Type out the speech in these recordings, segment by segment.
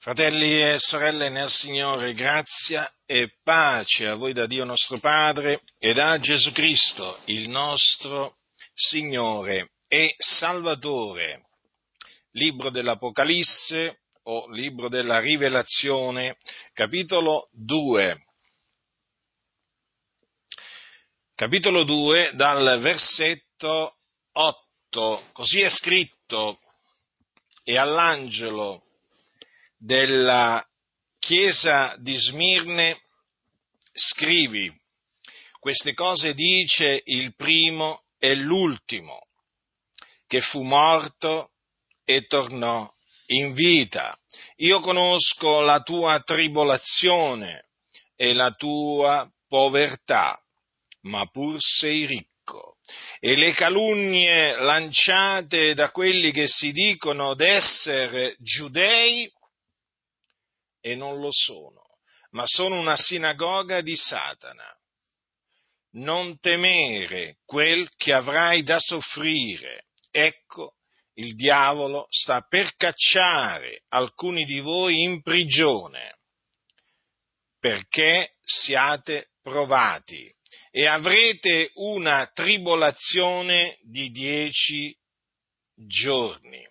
Fratelli e sorelle nel Signore, grazia e pace a voi da Dio nostro Padre e da Gesù Cristo, il nostro Signore e Salvatore. Libro dell'Apocalisse o libro della Rivelazione, capitolo 2. Capitolo 2 dal versetto 8. Così è scritto e all'angelo della chiesa di Smirne, scrivi, queste cose dice il primo e l'ultimo, che fu morto e tornò in vita. Io conosco la tua tribolazione e la tua povertà, ma pur sei ricco. E le calunnie lanciate da quelli che si dicono d'essere giudei e non lo sono, ma sono una sinagoga di Satana. Non temere quel che avrai da soffrire. Ecco, il diavolo sta per cacciare alcuni di voi in prigione, perché siate provati e avrete una tribolazione di dieci giorni.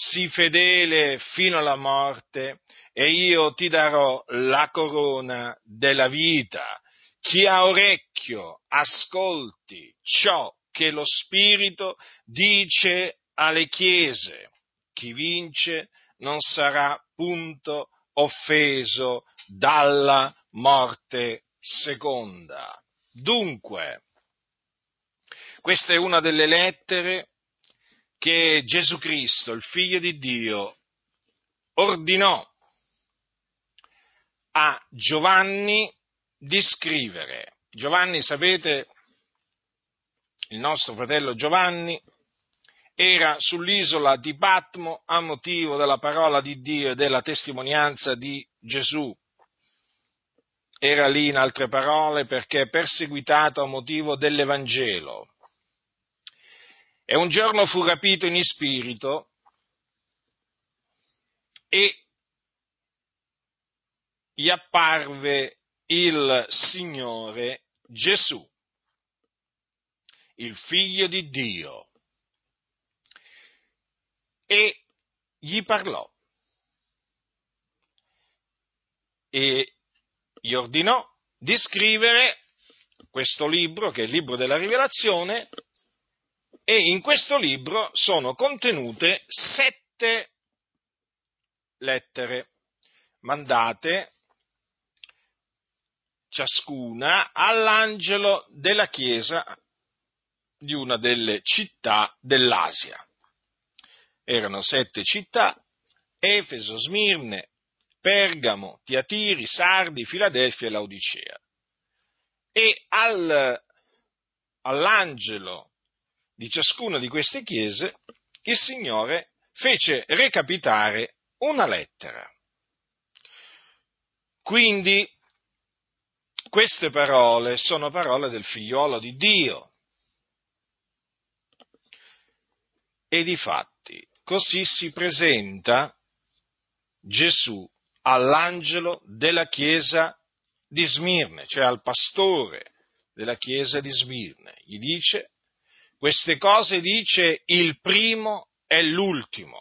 Sii fedele fino alla morte e io ti darò la corona della vita. Chi ha orecchio, ascolti ciò che lo Spirito dice alle chiese. Chi vince non sarà punto offeso dalla morte seconda. Dunque, questa è una delle lettere che Gesù Cristo, il Figlio di Dio, ordinò a Giovanni di scrivere. Giovanni, sapete, il nostro fratello Giovanni, era sull'isola di Patmo a motivo della parola di Dio e della testimonianza di Gesù. Era lì, in altre parole, perché perseguitato a motivo dell'Evangelo. E un giorno fu rapito in spirito e gli apparve il Signore Gesù, il figlio di Dio, e gli parlò e gli ordinò di scrivere questo libro, che è il libro della rivelazione, e in questo libro sono contenute sette lettere mandate ciascuna all'angelo della chiesa di una delle città dell'Asia. Erano sette città, Efeso, Smirne, Pergamo, Tiatiri, Sardi, Filadelfia e Laodicea. E al, all'angelo di ciascuna di queste chiese il Signore fece recapitare una lettera. Quindi queste parole sono parole del figliolo di Dio. E difatti, così si presenta Gesù all'angelo della chiesa di Smirne, cioè al pastore della chiesa di Smirne. Gli dice, queste cose dice il primo e l'ultimo.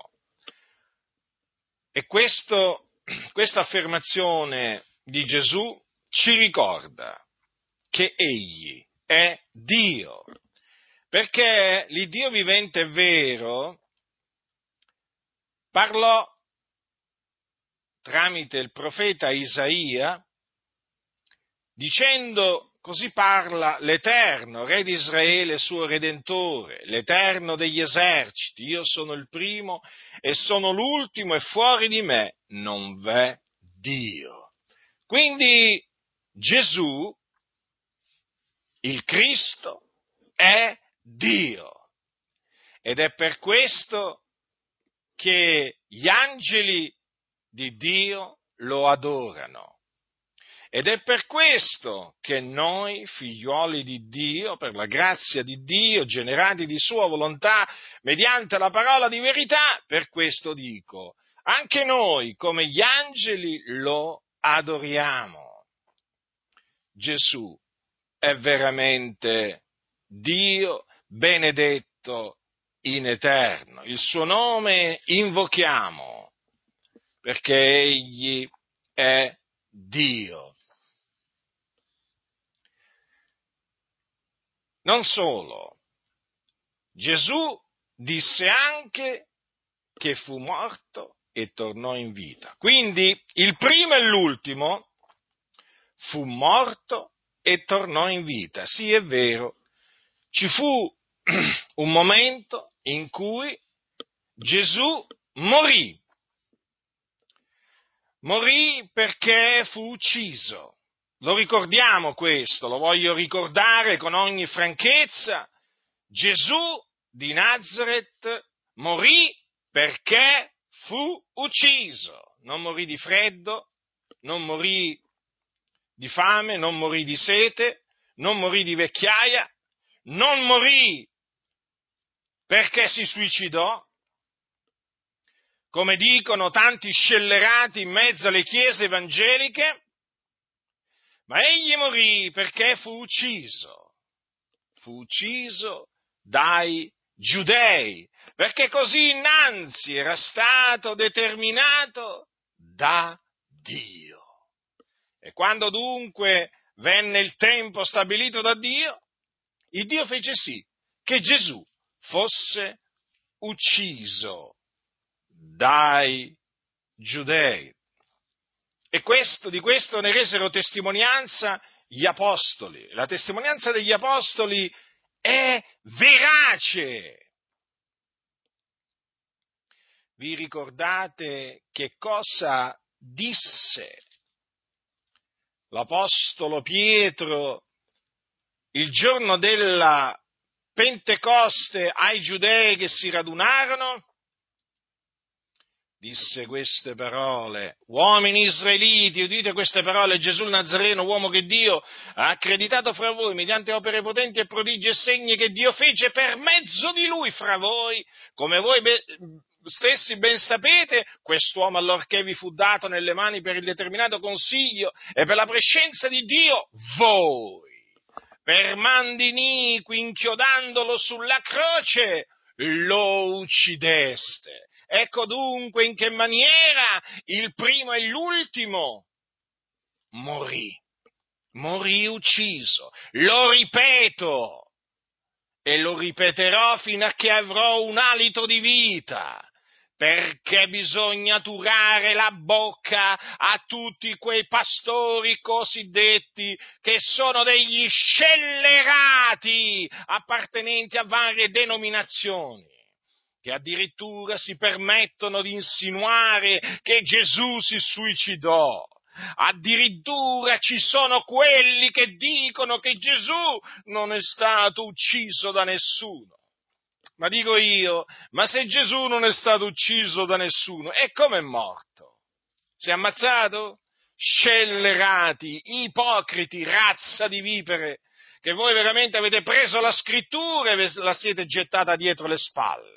E questo, questa affermazione di Gesù ci ricorda che Egli è Dio, perché l'Iddio vivente vero parlò tramite il profeta Isaia dicendo così parla l'Eterno, Re di Israele, suo Redentore, l'Eterno degli eserciti, io sono il primo e sono l'ultimo e fuori di me non v'è Dio. Quindi Gesù, il Cristo, è Dio. Ed è per questo che gli angeli di Dio lo adorano. Ed è per questo che noi, figliuoli di Dio, per la grazia di Dio, generati di Sua volontà, mediante la parola di verità, per questo dico, anche noi, come gli angeli, lo adoriamo. Gesù è veramente Dio benedetto in eterno. Il suo nome invochiamo perché Egli è Dio. Non solo, Gesù disse anche che fu morto e tornò in vita. Quindi il primo e l'ultimo fu morto e tornò in vita. Sì, è vero, ci fu un momento in cui Gesù morì. Morì perché fu ucciso. Lo ricordiamo questo, lo voglio ricordare con ogni franchezza. Gesù di Nazareth morì perché fu ucciso. Non morì di freddo, non morì di fame, non morì di sete, non morì di vecchiaia, non morì perché si suicidò, come dicono tanti scellerati in mezzo alle chiese evangeliche, ma egli morì perché fu ucciso, fu ucciso dai giudei, perché così innanzi era stato determinato da Dio. E quando dunque venne il tempo stabilito da Dio, il Dio fece sì che Gesù fosse ucciso dai giudei. E questo, di questo ne resero testimonianza gli apostoli. La testimonianza degli apostoli è verace. Vi ricordate che cosa disse l'Apostolo Pietro il giorno della Pentecoste ai giudei che si radunarono? Disse queste parole, uomini israeliti, udite queste parole, Gesù Nazareno, uomo che Dio ha accreditato fra voi mediante opere potenti e prodigi e segni che Dio fece per mezzo di lui fra voi, come voi be- stessi ben sapete, quest'uomo allorché vi fu dato nelle mani per il determinato consiglio e per la prescenza di Dio, voi, per mandi iniqui, inchiodandolo sulla croce, lo uccideste. Ecco dunque in che maniera il primo e l'ultimo morì, morì ucciso. Lo ripeto e lo ripeterò fino a che avrò un alito di vita perché bisogna turare la bocca a tutti quei pastori cosiddetti che sono degli scellerati appartenenti a varie denominazioni che addirittura si permettono di insinuare che Gesù si suicidò. Addirittura ci sono quelli che dicono che Gesù non è stato ucciso da nessuno. Ma dico io, ma se Gesù non è stato ucciso da nessuno, e come è morto? Si è ammazzato? Scellerati, ipocriti, razza di vipere, che voi veramente avete preso la scrittura e la siete gettata dietro le spalle.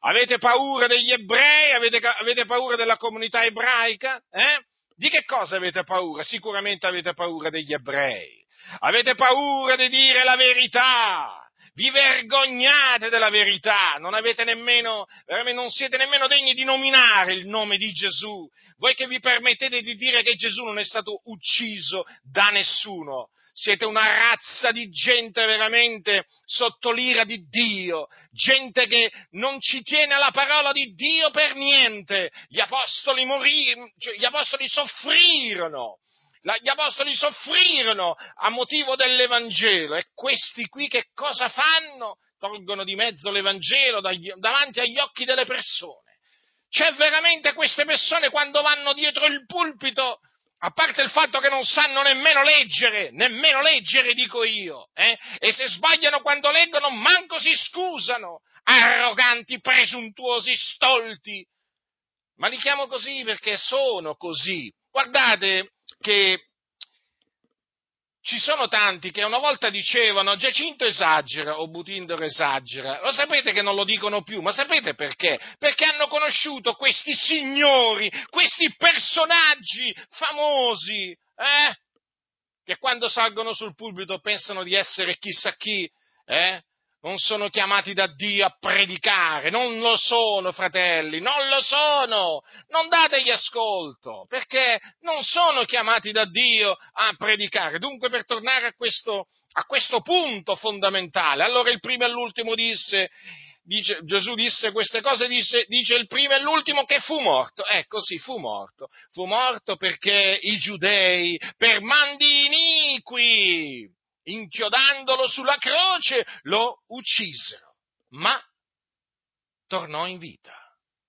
Avete paura degli ebrei? Avete, avete paura della comunità ebraica? Eh? Di che cosa avete paura? Sicuramente avete paura degli ebrei. Avete paura di dire la verità vi vergognate della verità, non avete nemmeno, non siete nemmeno degni di nominare il nome di Gesù, voi che vi permettete di dire che Gesù non è stato ucciso da nessuno, siete una razza di gente veramente sotto l'ira di Dio, gente che non ci tiene alla parola di Dio per niente. Gli apostoli morirono, cioè gli apostoli soffrirono gli apostoli soffrirono a motivo dell'Evangelo e questi qui che cosa fanno? Tolgono di mezzo l'Evangelo dagli, davanti agli occhi delle persone. C'è veramente queste persone quando vanno dietro il pulpito, a parte il fatto che non sanno nemmeno leggere, nemmeno leggere dico io, eh? e se sbagliano quando leggono manco si scusano, arroganti, presuntuosi, stolti. Ma li chiamo così perché sono così. Guardate, che ci sono tanti che una volta dicevano Giacinto esagera o Butindoro esagera, lo sapete che non lo dicono più, ma sapete perché? Perché hanno conosciuto questi signori, questi personaggi famosi, eh? che quando salgono sul pulpito pensano di essere chissà chi, eh? Non sono chiamati da Dio a predicare, non lo sono, fratelli, non lo sono, non dategli ascolto, perché non sono chiamati da Dio a predicare. Dunque, per tornare a questo, a questo punto fondamentale, allora il primo e l'ultimo disse, dice, Gesù disse queste cose, dice, dice il primo e l'ultimo che fu morto. Ecco sì, fu morto. Fu morto perché i giudei, per mandi iniqui, inchiodandolo sulla croce, lo uccisero. Ma tornò in vita.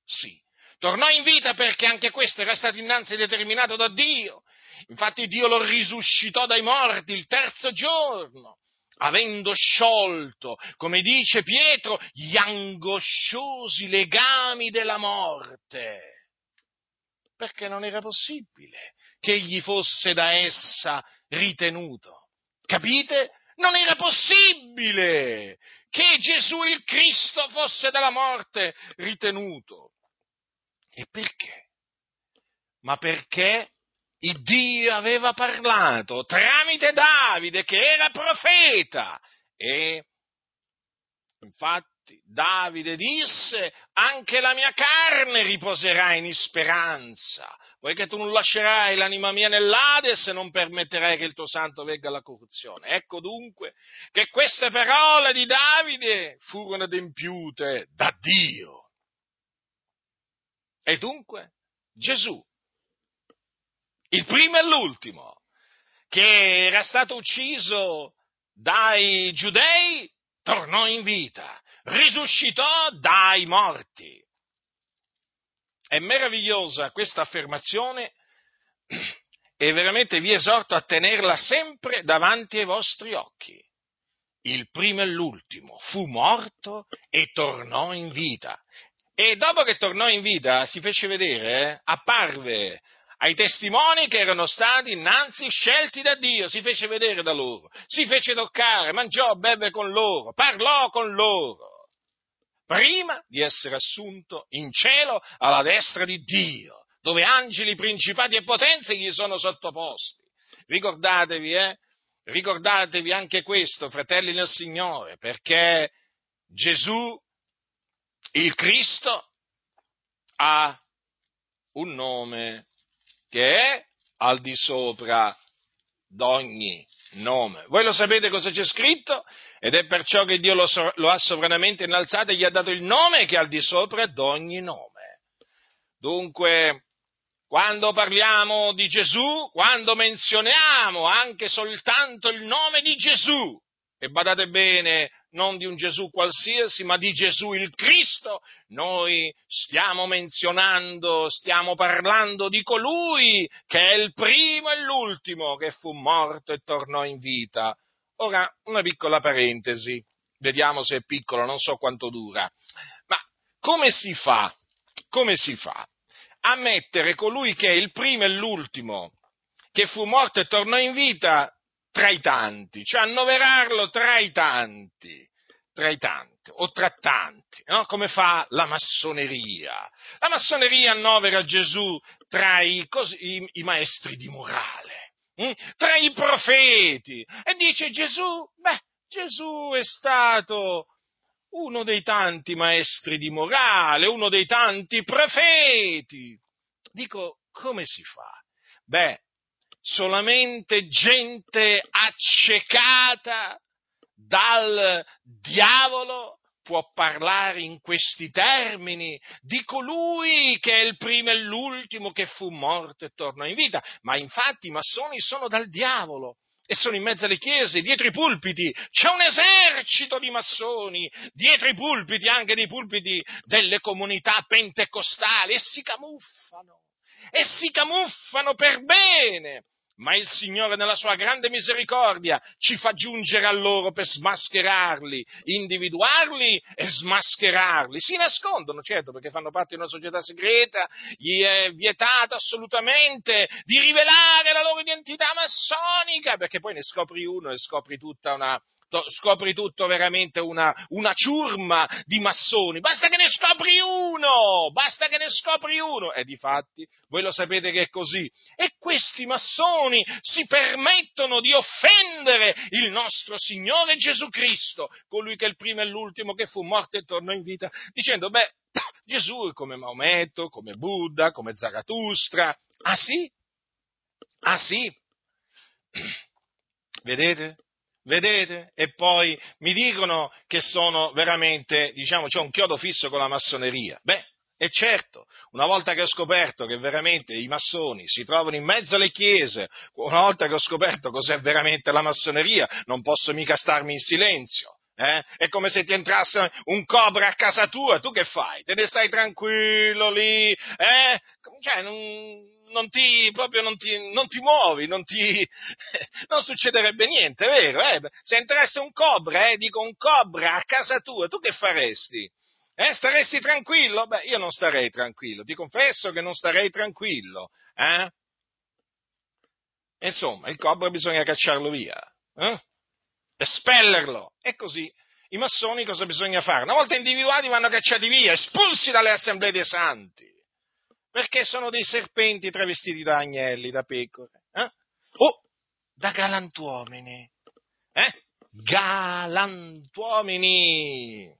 Sì, tornò in vita perché anche questo era stato innanzi determinato da Dio. Infatti Dio lo risuscitò dai morti il terzo giorno, avendo sciolto, come dice Pietro, gli angosciosi legami della morte. Perché non era possibile che egli fosse da essa ritenuto. Capite? Non era possibile che Gesù il Cristo fosse dalla morte ritenuto. E perché? Ma perché il Dio aveva parlato tramite Davide che era profeta e infatti Davide disse anche la mia carne riposerà in speranza poiché tu non lascerai l'anima mia nell'Ades e non permetterai che il tuo santo vegga alla corruzione. Ecco dunque che queste parole di Davide furono adempiute da Dio. E dunque Gesù, il primo e l'ultimo, che era stato ucciso dai giudei, tornò in vita, risuscitò dai morti. È meravigliosa questa affermazione e veramente vi esorto a tenerla sempre davanti ai vostri occhi. Il primo e l'ultimo fu morto e tornò in vita. E dopo che tornò in vita si fece vedere, eh, apparve ai testimoni che erano stati innanzi scelti da Dio, si fece vedere da loro, si fece toccare, mangiò, beve con loro, parlò con loro prima di essere assunto in cielo alla destra di Dio, dove angeli, principati e potenze gli sono sottoposti. Ricordatevi, eh? Ricordatevi anche questo, fratelli nel Signore, perché Gesù, il Cristo, ha un nome che è al di sopra d'ogni nome. Voi lo sapete cosa c'è scritto? Ed è perciò che Dio lo, lo ha sovranamente innalzato e gli ha dato il nome che è al di sopra d'ogni nome. Dunque, quando parliamo di Gesù, quando menzioniamo anche soltanto il nome di Gesù, e badate bene, non di un Gesù qualsiasi, ma di Gesù il Cristo, noi stiamo menzionando, stiamo parlando di colui che è il primo e l'ultimo che fu morto e tornò in vita. Ora, una piccola parentesi, vediamo se è piccolo, non so quanto dura, ma come si fa, come si fa a mettere colui che è il primo e l'ultimo che fu morto e tornò in vita tra i tanti, cioè annoverarlo tra i tanti, tra i tanti o tra tanti, no? come fa la massoneria. La massoneria annovera Gesù tra i, i, i maestri di morale, hm? tra i profeti e dice Gesù, beh, Gesù è stato uno dei tanti maestri di morale, uno dei tanti profeti. Dico, come si fa? Beh, solamente gente accecata dal diavolo può parlare in questi termini di colui che è il primo e l'ultimo che fu morto e tornò in vita. Ma infatti i massoni sono dal diavolo e sono in mezzo alle chiese, dietro i pulpiti, c'è un esercito di massoni, dietro i pulpiti, anche dei pulpiti delle comunità pentecostali, e si camuffano, e si camuffano per bene, ma il Signore nella sua grande misericordia ci fa giungere a loro per smascherarli, individuarli e smascherarli. Si nascondono, certo, perché fanno parte di una società segreta, gli è vietato assolutamente di rivelare la loro identità massonica, perché poi ne scopri uno e scopri tutta una, scopri tutto veramente una, una, ciurma di massoni, basta che ne scopri uno, basta che ne scopri uno, e di fatti voi lo sapete che è così, e questi massoni si permettono di offendere il nostro Signore Gesù Cristo, colui che è il primo e l'ultimo che fu morto e tornò in vita, dicendo, beh, Gesù è come Maometto, come Buddha, come Zarathustra, ah sì? Ah sì? Vedete? Vedete? E poi mi dicono che sono veramente, diciamo, c'è un chiodo fisso con la massoneria. Beh, e certo, una volta che ho scoperto che veramente i massoni si trovano in mezzo alle chiese, una volta che ho scoperto cos'è veramente la massoneria, non posso mica starmi in silenzio. Eh? È come se ti entrasse un cobra a casa tua, tu che fai? Te ne stai tranquillo lì? Eh? Cioè, non, non ti, proprio non ti, non ti muovi, non, ti, non succederebbe niente, vero? Eh? Se entrasse un cobra, eh, dico un cobra a casa tua, tu che faresti? Eh, staresti tranquillo? Beh, io non starei tranquillo, ti confesso che non starei tranquillo. Eh? Insomma, il cobra bisogna cacciarlo via, eh? Espellerlo. E così i massoni cosa bisogna fare? Una volta individuati vanno cacciati via, espulsi dalle assemblee dei santi perché sono dei serpenti travestiti da agnelli, da pecore, eh? o da galantuomini, eh? galantuomini.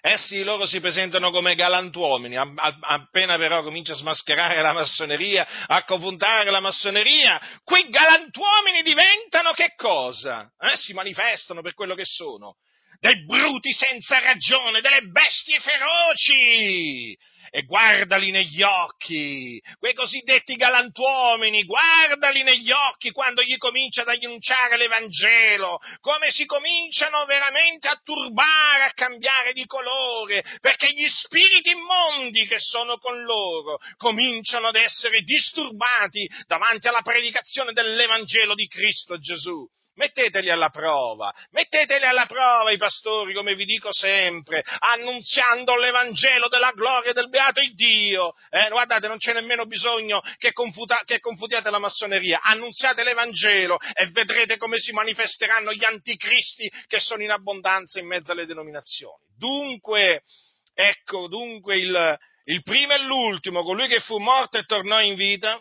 Eh sì, loro si presentano come galantuomini, appena però comincia a smascherare la massoneria, a confrontare la massoneria, quei galantuomini diventano che cosa? Eh? Si manifestano per quello che sono, dei bruti senza ragione, delle bestie feroci, e guardali negli occhi, quei cosiddetti galantuomini, guardali negli occhi quando gli comincia ad annunciare l'Evangelo, come si cominciano veramente a turbare, a cambiare di colore, perché gli spiriti immondi che sono con loro cominciano ad essere disturbati davanti alla predicazione dell'Evangelo di Cristo Gesù. Metteteli alla prova, metteteli alla prova i pastori, come vi dico sempre, annunziando l'Evangelo della gloria del beato Dio. Eh, guardate, non c'è nemmeno bisogno che, confuta, che confutiate la massoneria, annunziate l'Evangelo e vedrete come si manifesteranno gli anticristi che sono in abbondanza in mezzo alle denominazioni. Dunque, ecco, dunque il, il primo e l'ultimo, colui che fu morto e tornò in vita,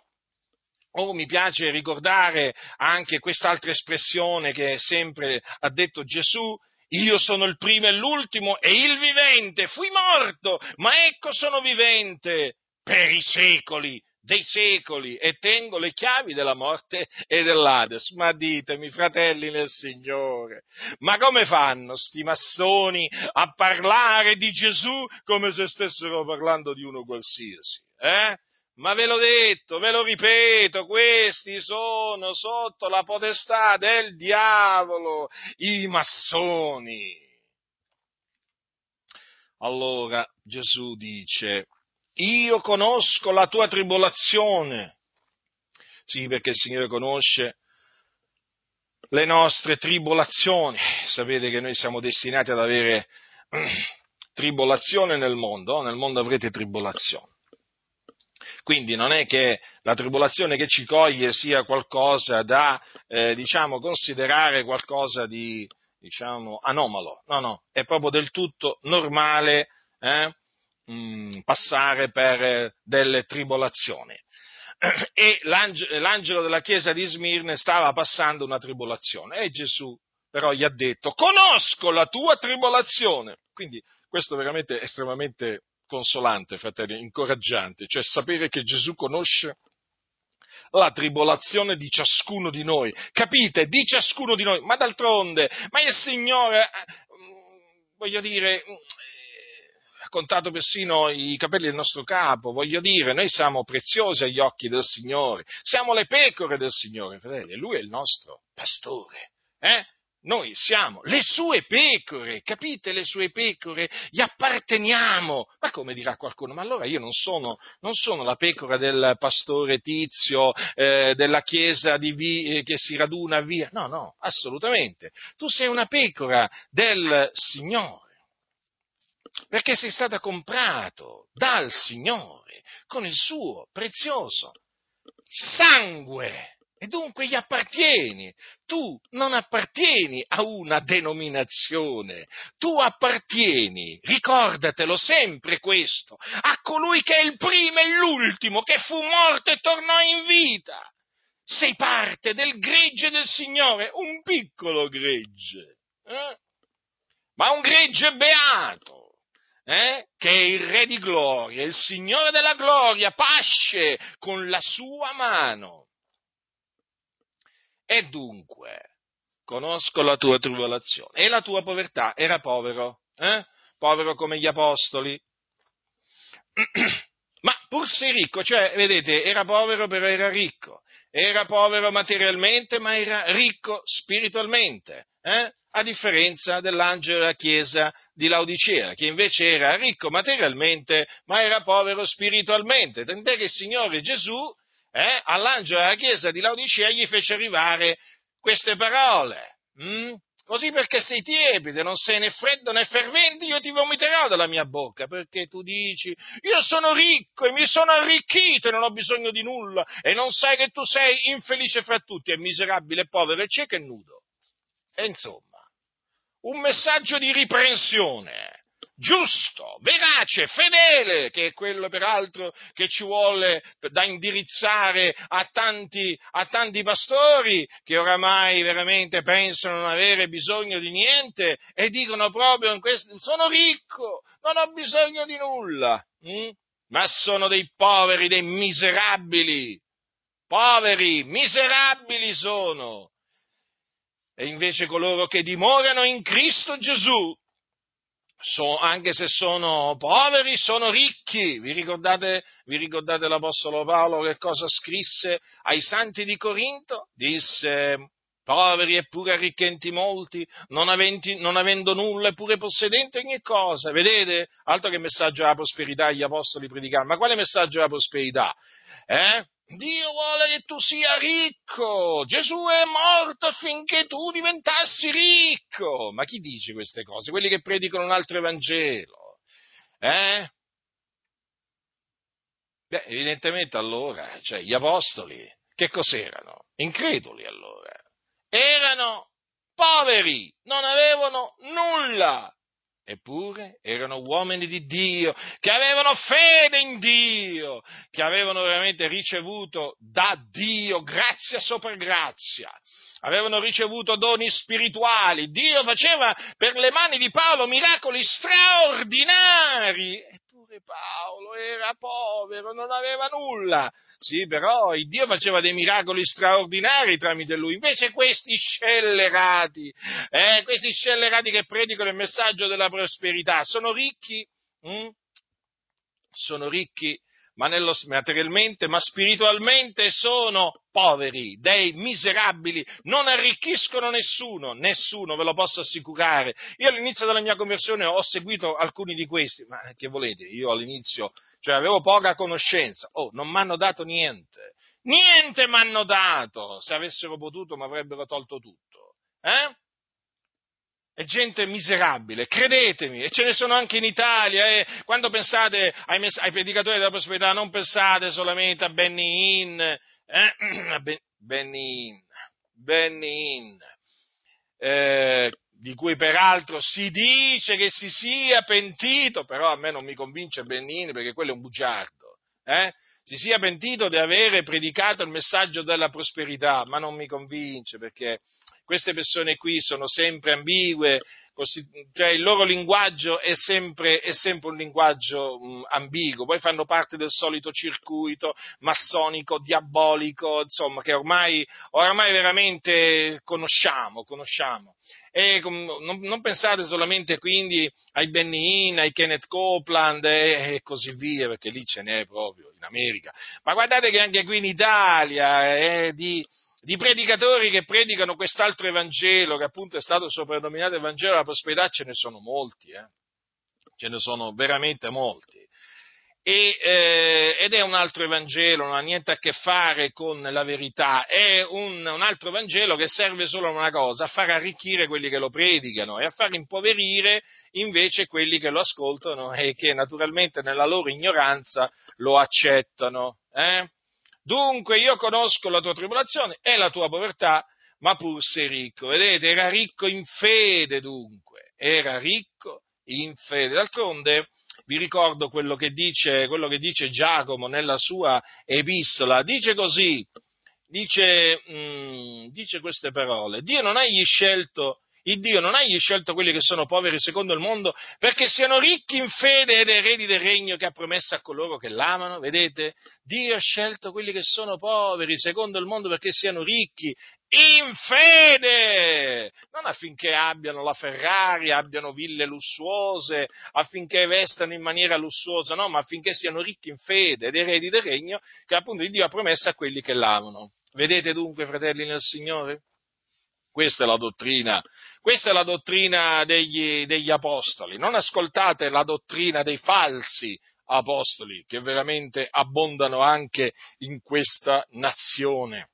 Oh, mi piace ricordare anche quest'altra espressione che sempre ha detto Gesù, io sono il primo e l'ultimo e il vivente, fui morto, ma ecco sono vivente per i secoli dei secoli e tengo le chiavi della morte e dell'Ades. Ma ditemi, fratelli nel Signore, ma come fanno sti massoni a parlare di Gesù come se stessero parlando di uno qualsiasi? Eh? Ma ve l'ho detto, ve lo ripeto, questi sono sotto la potestà del diavolo, i massoni. Allora Gesù dice, io conosco la tua tribolazione. Sì, perché il Signore conosce le nostre tribolazioni. Sapete che noi siamo destinati ad avere tribolazione nel mondo, nel mondo avrete tribolazione. Quindi non è che la tribolazione che ci coglie sia qualcosa da, eh, diciamo, considerare qualcosa di, diciamo, anomalo. No, no, è proprio del tutto normale eh, mm, passare per delle tribolazioni. E l'angelo della chiesa di Smirne stava passando una tribolazione e Gesù però gli ha detto, conosco la tua tribolazione. Quindi questo è veramente estremamente consolante, fratelli, incoraggiante, cioè sapere che Gesù conosce la tribolazione di ciascuno di noi, capite? Di ciascuno di noi, ma d'altronde, ma il Signore, eh, voglio dire, eh, ha contato persino i capelli del nostro capo, voglio dire, noi siamo preziosi agli occhi del Signore, siamo le pecore del Signore, fratelli, e Lui è il nostro pastore, eh? Noi siamo le sue pecore, capite? Le sue pecore, gli apparteniamo. Ma come dirà qualcuno? Ma allora io non sono, non sono la pecora del pastore tizio, eh, della chiesa vi, eh, che si raduna via. No, no, assolutamente. Tu sei una pecora del Signore. Perché sei stata comprato dal Signore con il suo prezioso sangue e dunque gli appartieni. Tu non appartieni a una denominazione, tu appartieni, ricordatelo sempre questo, a colui che è il primo e l'ultimo, che fu morto e tornò in vita. Sei parte del gregge del Signore, un piccolo gregge, eh? ma un gregge beato. Eh? che è il Re di gloria, il Signore della gloria, pasce con la sua mano e dunque, conosco la tua tribolazione e la tua povertà. Era povero, eh? povero come gli apostoli. Ma pur se ricco, cioè, vedete, era povero però era ricco. Era povero materialmente, ma era ricco spiritualmente. Eh? a differenza dell'angelo della chiesa di Laodicea, che invece era ricco materialmente, ma era povero spiritualmente. Tant'è che il Signore Gesù eh, all'angelo della chiesa di Laodicea gli fece arrivare queste parole. Mm? Così perché sei tiepido, non sei né freddo né fervente, io ti vomiterò dalla mia bocca, perché tu dici, io sono ricco e mi sono arricchito e non ho bisogno di nulla, e non sai che tu sei infelice fra tutti, e miserabile, povero, e cieco e nudo. E insomma, un messaggio di riprensione giusto, verace, fedele, che è quello peraltro che ci vuole da indirizzare a tanti, a tanti pastori che oramai veramente pensano non avere bisogno di niente e dicono proprio questo, sono ricco, non ho bisogno di nulla, hm? ma sono dei poveri, dei miserabili, poveri, miserabili sono. E invece coloro che dimorano in Cristo Gesù, so, anche se sono poveri, sono ricchi. Vi ricordate, vi ricordate l'Apostolo Paolo che cosa scrisse ai santi di Corinto? Disse, poveri eppure arricchenti molti, non, aventi, non avendo nulla eppure possedenti ogni cosa. Vedete? Altro che messaggio della prosperità gli apostoli predicavano. Ma quale messaggio della prosperità? Eh? Dio vuole che tu sia ricco. Gesù è morto affinché tu diventassi ricco. Ma chi dice queste cose? Quelli che predicano un altro Evangelo. Eh? Beh, evidentemente allora, cioè gli apostoli, che cos'erano? Increduli allora. Erano poveri, non avevano nulla. Eppure erano uomini di Dio, che avevano fede in Dio, che avevano veramente ricevuto da Dio grazia sopra grazia, avevano ricevuto doni spirituali. Dio faceva per le mani di Paolo miracoli straordinari. Eppure Paolo era povero, non aveva nulla. Sì, però il Dio faceva dei miracoli straordinari tramite lui. Invece questi scellerati, eh, questi scellerati che predicano il messaggio della prosperità, sono ricchi, hm? sono ricchi ma nello, materialmente, ma spiritualmente sono poveri, dei miserabili, non arricchiscono nessuno, nessuno, ve lo posso assicurare. Io all'inizio della mia conversione ho seguito alcuni di questi, ma che volete, io all'inizio, cioè avevo poca conoscenza, oh, non mi hanno dato niente, niente mi hanno dato, se avessero potuto mi avrebbero tolto tutto, eh? È gente miserabile, credetemi, e ce ne sono anche in Italia. Eh. Quando pensate ai, mess- ai, predicatori della prosperità, non pensate solamente a Benny Hinn, eh? a ben- Benny Hinn, Benny Hinn eh, di cui peraltro si dice che si sia pentito, però a me non mi convince Benny Hinn perché quello è un bugiardo. Eh? Si sia pentito di avere predicato il messaggio della prosperità, ma non mi convince perché queste persone qui sono sempre ambigue, cioè il loro linguaggio è sempre, è sempre un linguaggio mh, ambiguo, poi fanno parte del solito circuito massonico, diabolico, insomma, che ormai, ormai veramente conosciamo, conosciamo. E non, non, pensate solamente quindi ai Benny Hinn, ai Kenneth Copeland e, e, così via, perché lì ce n'è proprio in America, ma guardate che anche qui in Italia è di di predicatori che predicano quest'altro Evangelo, che appunto è stato soprannominato Evangelo della prosperità, ce ne sono molti, eh? ce ne sono veramente molti. E, eh, ed è un altro Evangelo, non ha niente a che fare con la verità, è un, un, altro Vangelo che serve solo a una cosa, a far arricchire quelli che lo predicano e a far impoverire invece quelli che lo ascoltano e che naturalmente nella loro ignoranza lo accettano. Eh? Dunque io conosco la tua tribolazione e la tua povertà, ma pur sei ricco. Vedete, era ricco in fede dunque, era ricco in fede. D'altronde vi ricordo quello che dice, quello che dice Giacomo nella sua epistola, dice così, dice, mh, mm, dice queste parole, Dio non ha gli scelto il Dio non ha scelto quelli che sono poveri secondo il mondo perché siano ricchi in fede ed eredi del regno che ha promesso a coloro che l'amano, vedete? Dio ha scelto quelli che sono poveri secondo il mondo perché siano ricchi in fede, non affinché abbiano la Ferrari, abbiano ville lussuose, affinché vestano in maniera lussuosa, no, ma affinché siano ricchi in fede ed eredi del regno che appunto Dio ha promesso a quelli che l'amano. Vedete dunque, fratelli nel Signore? Questa è la dottrina, questa è la dottrina degli, degli apostoli. Non ascoltate la dottrina dei falsi apostoli, che veramente abbondano anche in questa nazione.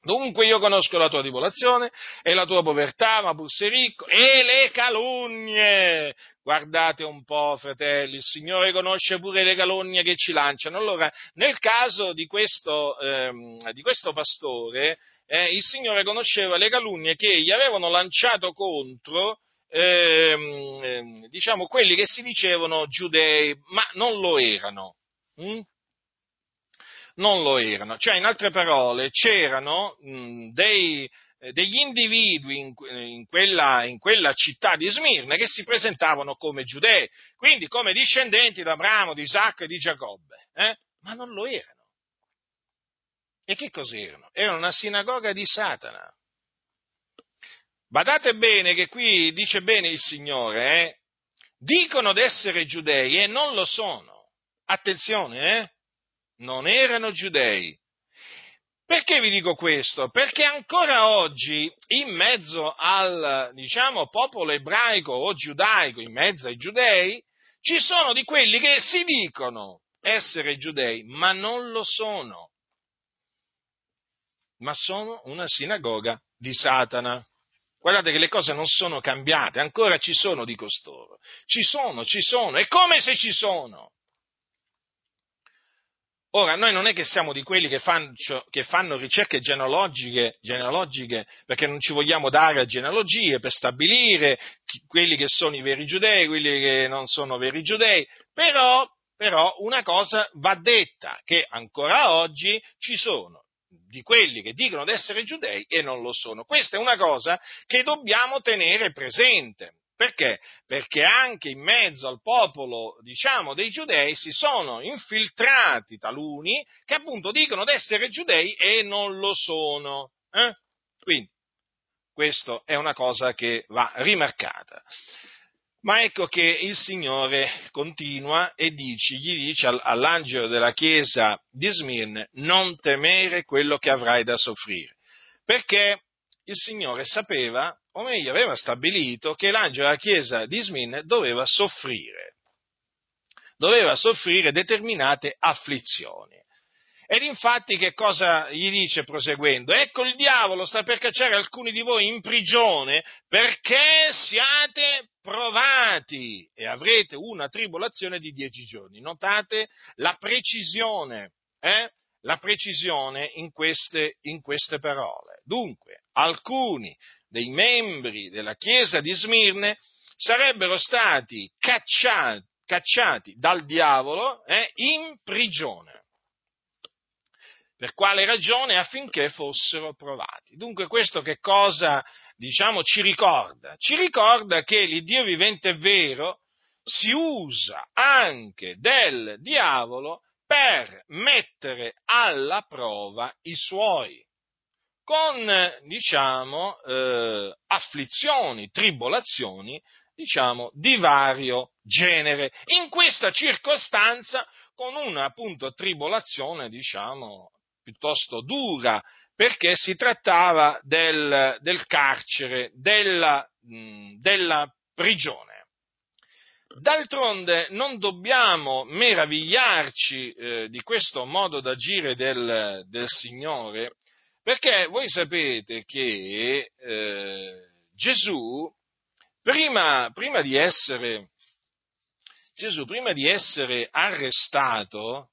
Dunque io conosco la tua tribolazione e la tua povertà, ma pur sei ricco, e le calunnie. Guardate un po', fratelli, il Signore conosce pure le calunnie che ci lanciano. Allora, nel caso di questo, ehm, di questo pastore, eh, il Signore conosceva le calunnie che gli avevano lanciato contro, ehm, ehm, diciamo, quelli che si dicevano giudei, ma non lo erano. Hm? Non lo erano. Cioè, in altre parole, c'erano mh, dei, degli individui in, in, quella, in, quella, città di Smirne che si presentavano come giudei, quindi come discendenti d'Abramo, di Isacco e di Giacobbe, eh? ma non lo erano. E che cos'erano? Erano una sinagoga di Satana. Badate bene che qui dice bene il Signore, eh? dicono d'essere giudei e non lo sono. Attenzione, eh? non erano giudei. Perché vi dico questo? Perché ancora oggi, in mezzo al, diciamo, popolo ebraico o giudaico, in mezzo ai giudei, ci sono di quelli che si dicono essere giudei, ma non lo sono ma sono una sinagoga di Satana. Guardate che le cose non sono cambiate, ancora ci sono di costoro. Ci sono, ci sono, è come se ci sono. Ora, noi non è che siamo di quelli che fanno, che fanno ricerche genealogiche, genealogiche, perché non ci vogliamo dare a genealogie per stabilire chi, quelli che sono i veri giudei, quelli che non sono veri giudei, però, però una cosa va detta, che ancora oggi ci sono di quelli che dicono di essere giudei e non lo sono. Questa è una cosa che dobbiamo tenere presente. Perché? Perché anche in mezzo al popolo, diciamo, dei giudei si sono infiltrati taluni che appunto dicono di essere giudei e non lo sono. Eh? Quindi, questa è una cosa che va rimarcata. Ma ecco che il Signore continua e dice, gli dice all'angelo della chiesa di Smirne, non temere quello che avrai da soffrire, perché il Signore sapeva, o meglio aveva stabilito, che l'angelo della chiesa di Smirne doveva soffrire, doveva soffrire determinate afflizioni. Ed infatti che cosa gli dice proseguendo? Ecco il diavolo sta per cacciare alcuni di voi in prigione perché siate provati e avrete una tribolazione di dieci giorni. Notate la precisione, eh? la precisione in queste, in queste parole. Dunque, alcuni dei membri della chiesa di Smirne sarebbero stati cacciati, cacciati dal diavolo eh, in prigione. Per quale ragione? Affinché fossero provati. Dunque questo che cosa, diciamo, ci ricorda? Ci ricorda che l'Iddio vivente è vero, si usa anche del diavolo per mettere alla prova i suoi, con, diciamo, eh, afflizioni, tribolazioni, diciamo, di vario genere. In questa circostanza, con una appunto tribolazione, diciamo, piuttosto dura perché si trattava del, del carcere, della, della prigione. D'altronde non dobbiamo meravigliarci eh, di questo modo d'agire del, del, Signore, perché voi sapete che eh, Gesù, prima, prima, di essere, Gesù, prima di essere arrestato,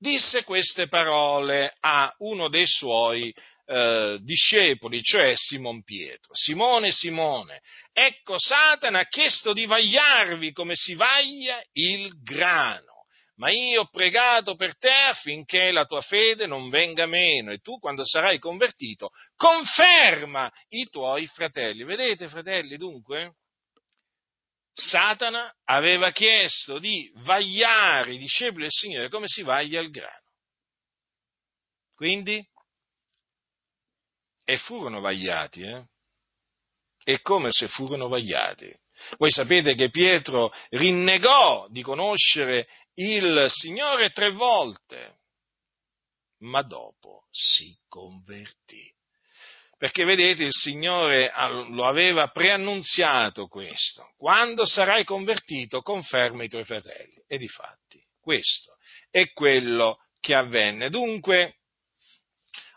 disse queste parole a uno dei suoi eh, discepoli, cioè Simon Pietro. Simone, Simone, ecco Satana ha chiesto di vagliarvi come si vaglia il grano, ma io ho pregato per te affinché la tua fede non venga meno e tu quando sarai convertito conferma i tuoi fratelli. Vedete fratelli dunque? Satana aveva chiesto di vagliare i discepoli del Signore come si vaglia il grano. Quindi, e furono vagliati, eh? E come se furono vagliati. Voi sapete che Pietro rinnegò di conoscere il Signore tre volte, ma dopo si convertì perché vedete il Signore lo aveva preannunziato questo. Quando sarai convertito, conferma i tuoi fratelli. E difatti, questo è quello che avvenne. Dunque,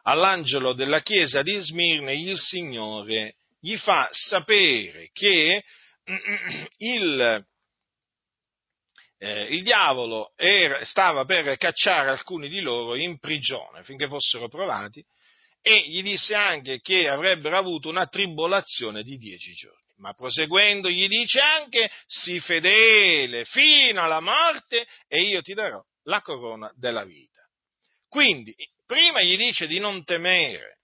all'angelo della chiesa di Smirne il Signore gli fa sapere che il, eh, il diavolo era, stava per cacciare alcuni di loro in prigione finché fossero provati e gli disse anche che avrebbero avuto una tribolazione di dieci giorni. Ma proseguendo gli dice anche, sii fedele fino alla morte e io ti darò la corona della vita. Quindi, prima gli dice di non temere.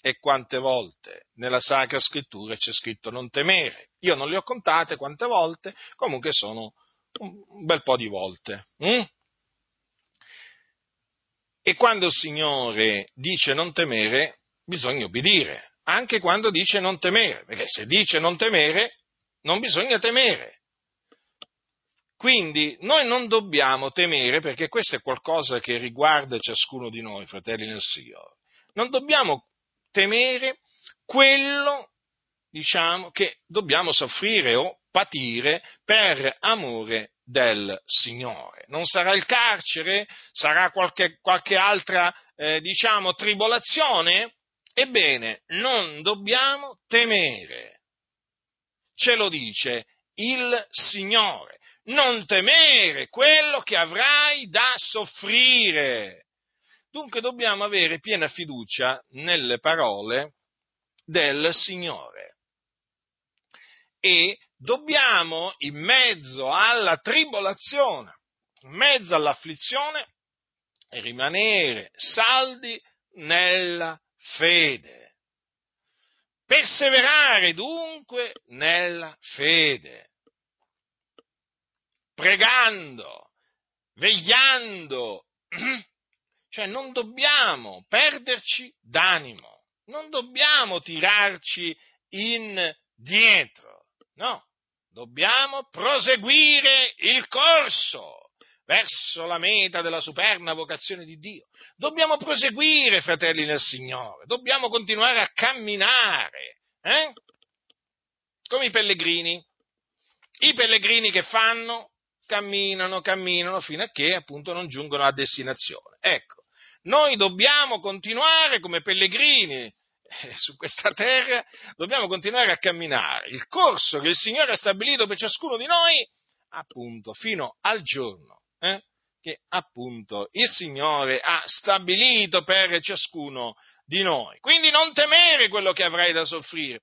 E quante volte nella Sacra Scrittura c'è scritto non temere? Io non le ho contate quante volte, comunque sono un bel po' di volte. Mm? E quando il Signore dice non temere, bisogna obbedire, anche quando dice non temere, perché se dice non temere, non bisogna temere. Quindi noi non dobbiamo temere, perché questo è qualcosa che riguarda ciascuno di noi, fratelli nel Signore. Non dobbiamo temere quello, diciamo, che dobbiamo soffrire o patire per amore del Signore. Non sarà il carcere? Sarà qualche, qualche altra, eh, diciamo, tribolazione? Ebbene, non dobbiamo temere. Ce lo dice il Signore. Non temere quello che avrai da soffrire. Dunque dobbiamo avere piena fiducia nelle parole del Signore. E dobbiamo, in mezzo alla tribolazione, in mezzo all'afflizione, rimanere saldi nella fede. Perseverare dunque nella fede, pregando, vegliando, cioè non dobbiamo perderci d'animo, non dobbiamo tirarci indietro, no, dobbiamo proseguire il corso verso la meta della superna vocazione di Dio. Dobbiamo proseguire, fratelli nel Signore, dobbiamo continuare a camminare, eh? come i pellegrini. I pellegrini che fanno? Camminano, camminano fino a che appunto non giungono a destinazione. Ecco, noi dobbiamo continuare come pellegrini su questa terra, dobbiamo continuare a camminare il corso che il Signore ha stabilito per ciascuno di noi, appunto, fino al giorno eh, che appunto il Signore ha stabilito per ciascuno di noi. Quindi non temere quello che avrai da soffrire.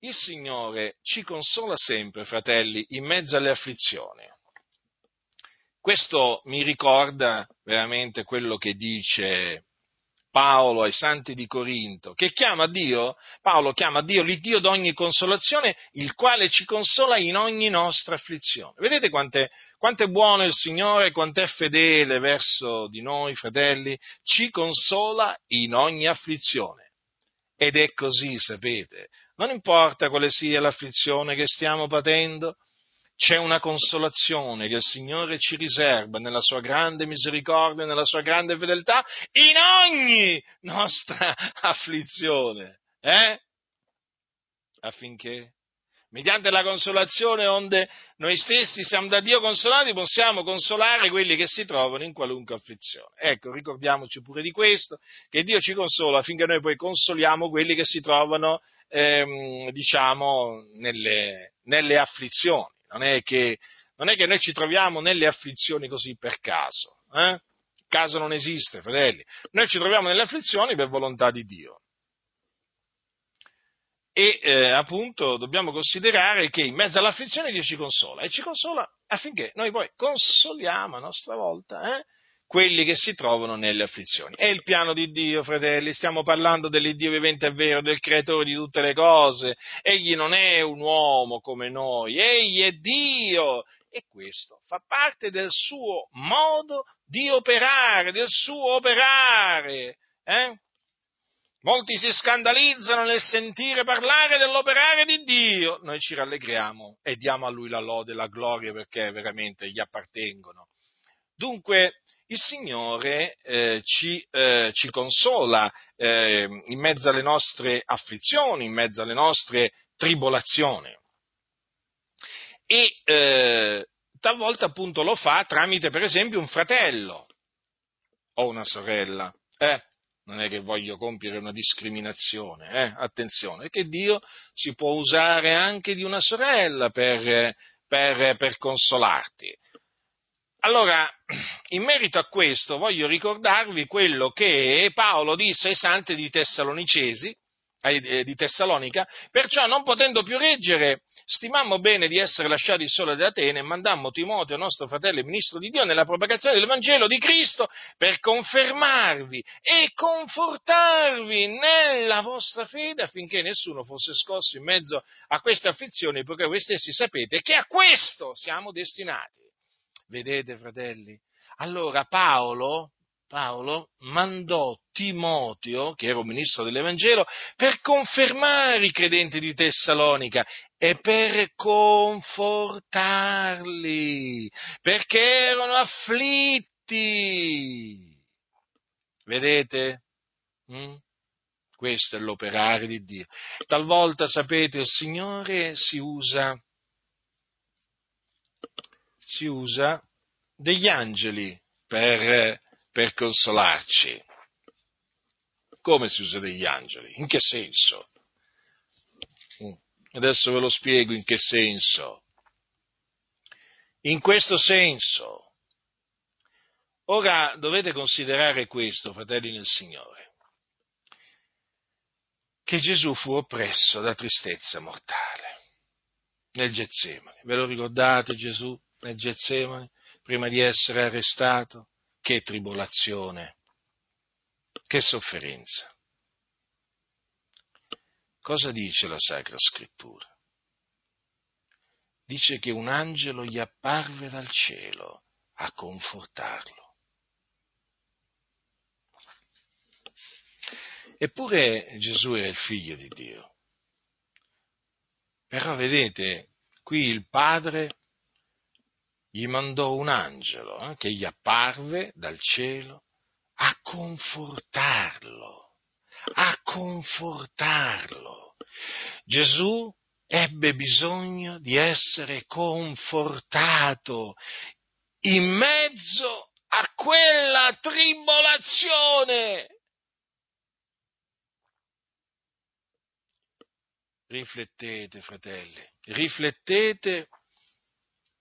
Il Signore ci consola sempre, fratelli, in mezzo alle afflizioni. Questo mi ricorda veramente quello che dice Paolo ai santi di Corinto, che chiama Dio, Paolo chiama Dio l'Iddio d'ogni consolazione, il quale ci consola in ogni nostra afflizione. Vedete quanto è buono il Signore, quanto è fedele verso di noi, fratelli? Ci consola in ogni afflizione. Ed è così, sapete. Non importa quale sia l'afflizione che stiamo patendo, c'è una consolazione che il Signore ci riserva nella sua grande misericordia nella sua grande fedeltà in ogni nostra afflizione. Eh? Affinché mediante la consolazione onde noi stessi siamo da Dio consolati, possiamo consolare quelli che si trovano in qualunque afflizione. Ecco, ricordiamoci pure di questo, che Dio ci consola affinché noi poi consoliamo quelli che si trovano, ehm, diciamo, nelle, nelle afflizioni. Non è, che, non è, che, noi ci troviamo nelle afflizioni così per caso. Eh? Caso non esiste, fratelli. Noi ci troviamo nelle afflizioni per volontà di Dio e eh, appunto dobbiamo considerare che in mezzo all'afflizione Dio ci consola e ci consola affinché noi poi consoliamo a nostra volta eh, quelli che si trovano nelle afflizioni. È il piano di Dio, fratelli, stiamo parlando dell'Iddio vivente e vero, del creatore di tutte le cose. Egli non è un uomo come noi, egli è Dio e questo fa parte del suo modo di operare, del suo operare. Eh? Molti si scandalizzano nel sentire parlare dell'operare di Dio. Noi ci rallegriamo e diamo a Lui la lode e la gloria perché veramente gli appartengono. Dunque, il Signore eh, ci, eh, ci, consola eh, in mezzo alle nostre afflizioni, in mezzo alle nostre tribolazioni. E eh, talvolta appunto lo fa tramite, per esempio, un fratello o una sorella. Eh, non è che voglio compiere una discriminazione, eh? attenzione, che Dio si può usare anche di una sorella per, per, per consolarti. Allora, in merito a questo voglio ricordarvi quello che Paolo disse ai santi di Tessalonicesi, eh, di Tessalonica, perciò non potendo più reggere, stimammo bene di essere lasciati soli ad Atene e mandammo Timoteo, nostro fratello e ministro di Dio, nella propagazione del Vangelo di Cristo per confermarvi e confortarvi nella vostra fede affinché nessuno fosse scosso in mezzo a queste afflizioni, poiché voi stessi sapete che a questo siamo destinati. Vedete, fratelli? Allora Paolo, Paolo mandò Timoteo, che era un ministro dell'Evangelo, per confermare i credenti di Tessalonica e per confortarli, perché erano afflitti. Vedete? Mm? Questo è l'operare di Dio. Talvolta, sapete, il Signore si usa, si usa degli angeli per per consolarci. Come si usa degli angeli? In che senso? Mm. Adesso ve lo spiego in che senso. In questo senso. Ora dovete considerare questo, fratelli nel Signore, che Gesù fu oppresso da tristezza mortale nel Getsemani. Ve lo ricordate Gesù nel Getsemani prima di essere arrestato? Che tribolazione, che sofferenza. Cosa dice la Sacra Scrittura? Dice che un angelo gli apparve dal cielo a confortarlo. Eppure Gesù era il figlio di Dio. Però vedete, qui il Padre gli mandò un angelo eh, che gli apparve dal cielo a confortarlo, a confortarlo. Gesù ebbe bisogno di essere confortato in mezzo a quella tribolazione. Riflettete, fratelli, riflettete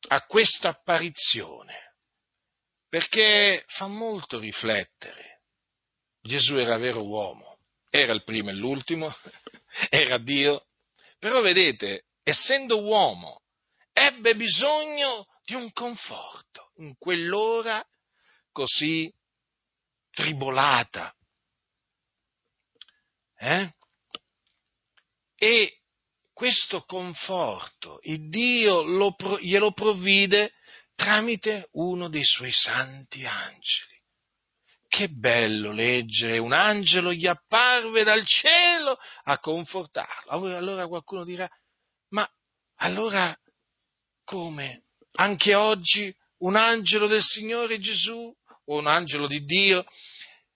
a questa apparizione, perché fa molto riflettere. Gesù era vero uomo, era il primo e l'ultimo, era Dio, però vedete, essendo uomo, ebbe bisogno di un conforto in quell'ora così tribolata. Eh? E questo conforto il Dio lo, glielo provvide tramite uno dei suoi santi angeli. Che bello leggere, un angelo gli apparve dal cielo a confortarlo. Allora qualcuno dirà, ma allora come? Anche oggi un angelo del Signore Gesù o un angelo di Dio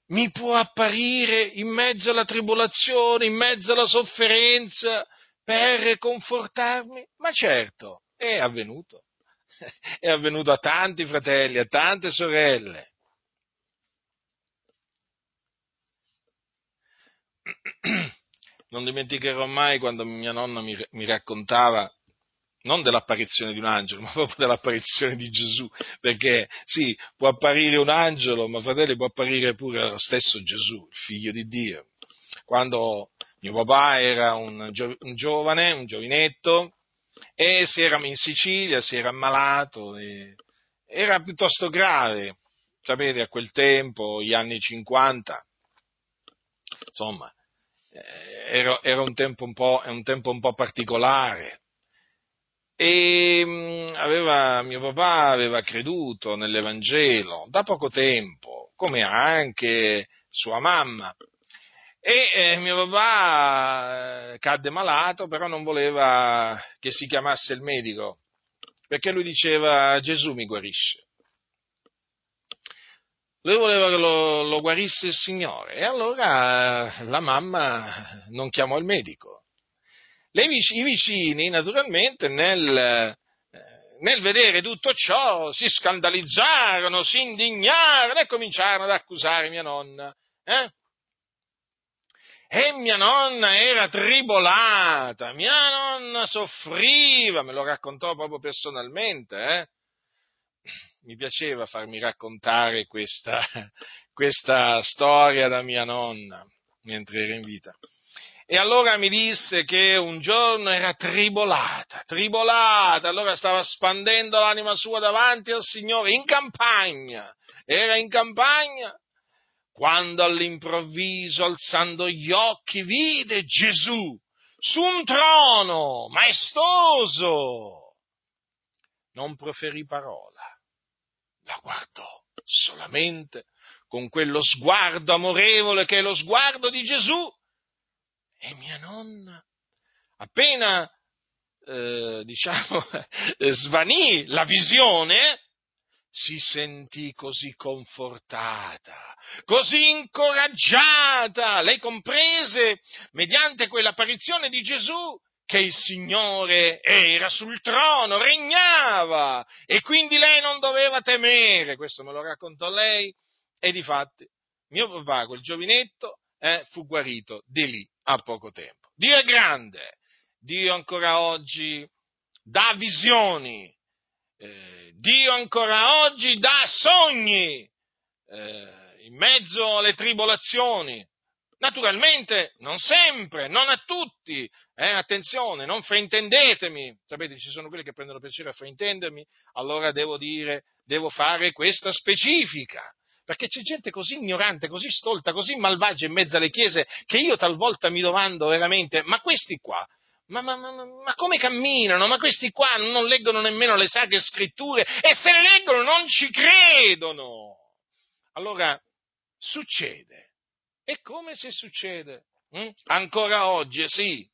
mi può apparire in mezzo alla tribolazione, in mezzo alla sofferenza, per confortarmi? Ma certo, è avvenuto. È avvenuto a tanti fratelli, a tante sorelle. Non dimenticherò mai quando mia nonna mi, mi raccontava non dell'apparizione di un angelo, ma proprio dell'apparizione di Gesù, perché sì, può apparire un angelo, ma fratelli, può apparire pure lo stesso Gesù, il figlio di Dio. Quando mio papà era un, gio- un giovane, un giovinetto, e si era in Sicilia, si era ammalato, era piuttosto grave, sapete, a quel tempo, gli anni 50, insomma, eh, era, era un, tempo un, un tempo un po' particolare, e mm, aveva, mio papà aveva creduto nell'Evangelo da poco tempo, come anche sua mamma. E eh, mio papà eh, cadde malato, però non voleva che si chiamasse il medico, perché lui diceva Gesù mi guarisce. Lui voleva che lo, lo guarisse il Signore e allora la mamma non chiamò il medico vic- I vicini, naturalmente, nel, eh, nel vedere tutto ciò, si scandalizzarono, si indignarono e cominciarono ad accusare mia nonna. Eh? E mia nonna era tribolata, mia nonna soffriva, me lo raccontò proprio personalmente. Eh? Mi piaceva farmi raccontare questa, questa storia da mia nonna mentre era in vita. E allora mi disse che un giorno era tribolata, tribolata, allora stava spandendo l'anima sua davanti al Signore in campagna, era in campagna, quando all'improvviso, alzando gli occhi, vide Gesù su un trono maestoso. Non proferì parola, la guardò solamente con quello sguardo amorevole che è lo sguardo di Gesù e mia nonna, appena, eh, diciamo, svanì la visione, si sentì così confortata, così incoraggiata, lei comprese, mediante quell'apparizione di Gesù, che il Signore era sul trono, regnava e quindi lei non doveva temere, questo me lo raccontò lei, e di fatti mio papà, quel giovinetto, eh, fu guarito di lì a poco tempo. Dio è grande, Dio ancora oggi dà visioni, eh, Dio ancora oggi dà sogni eh, in mezzo alle tribolazioni. Naturalmente non sempre, non a tutti, eh, attenzione, non fraintendetemi, sapete ci sono quelli che prendono piacere a fraintendermi, allora devo dire, devo fare questa specifica. Perché c'è gente così ignorante, così stolta, così malvagia in mezzo alle chiese che io talvolta mi domando veramente, ma questi qua, ma, ma, ma, ma, come camminano? Ma questi qua non leggono nemmeno le sacre scritture e se le leggono non ci credono. Allora, succede. E come se succede? Hm? Ancora oggi, sì,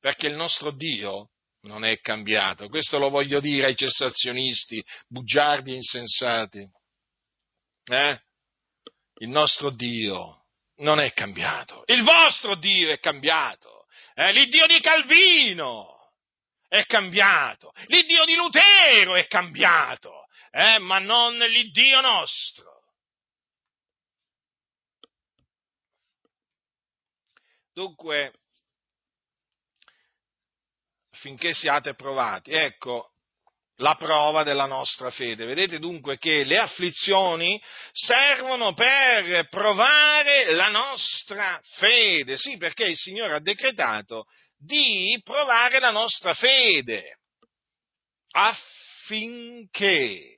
perché il nostro Dio non è cambiato. Questo lo voglio dire ai cessazionisti, bugiardi e insensati. Eh? il nostro Dio non è cambiato, il vostro Dio è cambiato, eh, l'Iddio di Calvino è cambiato, l'Iddio di Lutero è cambiato, eh, ma non l'Iddio nostro. Dunque, finché siate provati, ecco, la prova della nostra fede. Vedete dunque che le afflizioni servono per provare la nostra fede, sì, perché il Signore ha decretato di provare la nostra fede affinché,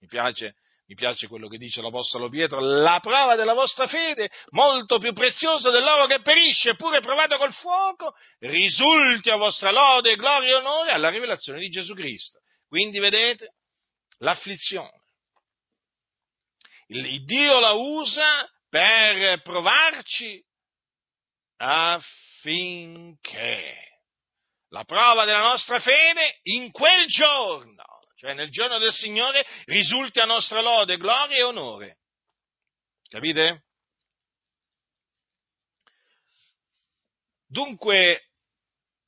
mi piace, mi piace quello che dice l'Apostolo Pietro, la prova della vostra fede, molto più preziosa dell'oro che perisce, eppure provato col fuoco, risulti a vostra lode, gloria e onore alla rivelazione di Gesù Cristo. Quindi vedete l'afflizione. Il Dio la usa per provarci affinché la prova della nostra fede in quel giorno cioè nel giorno del Signore, risulti a nostra lode, gloria e onore. Capite? Dunque,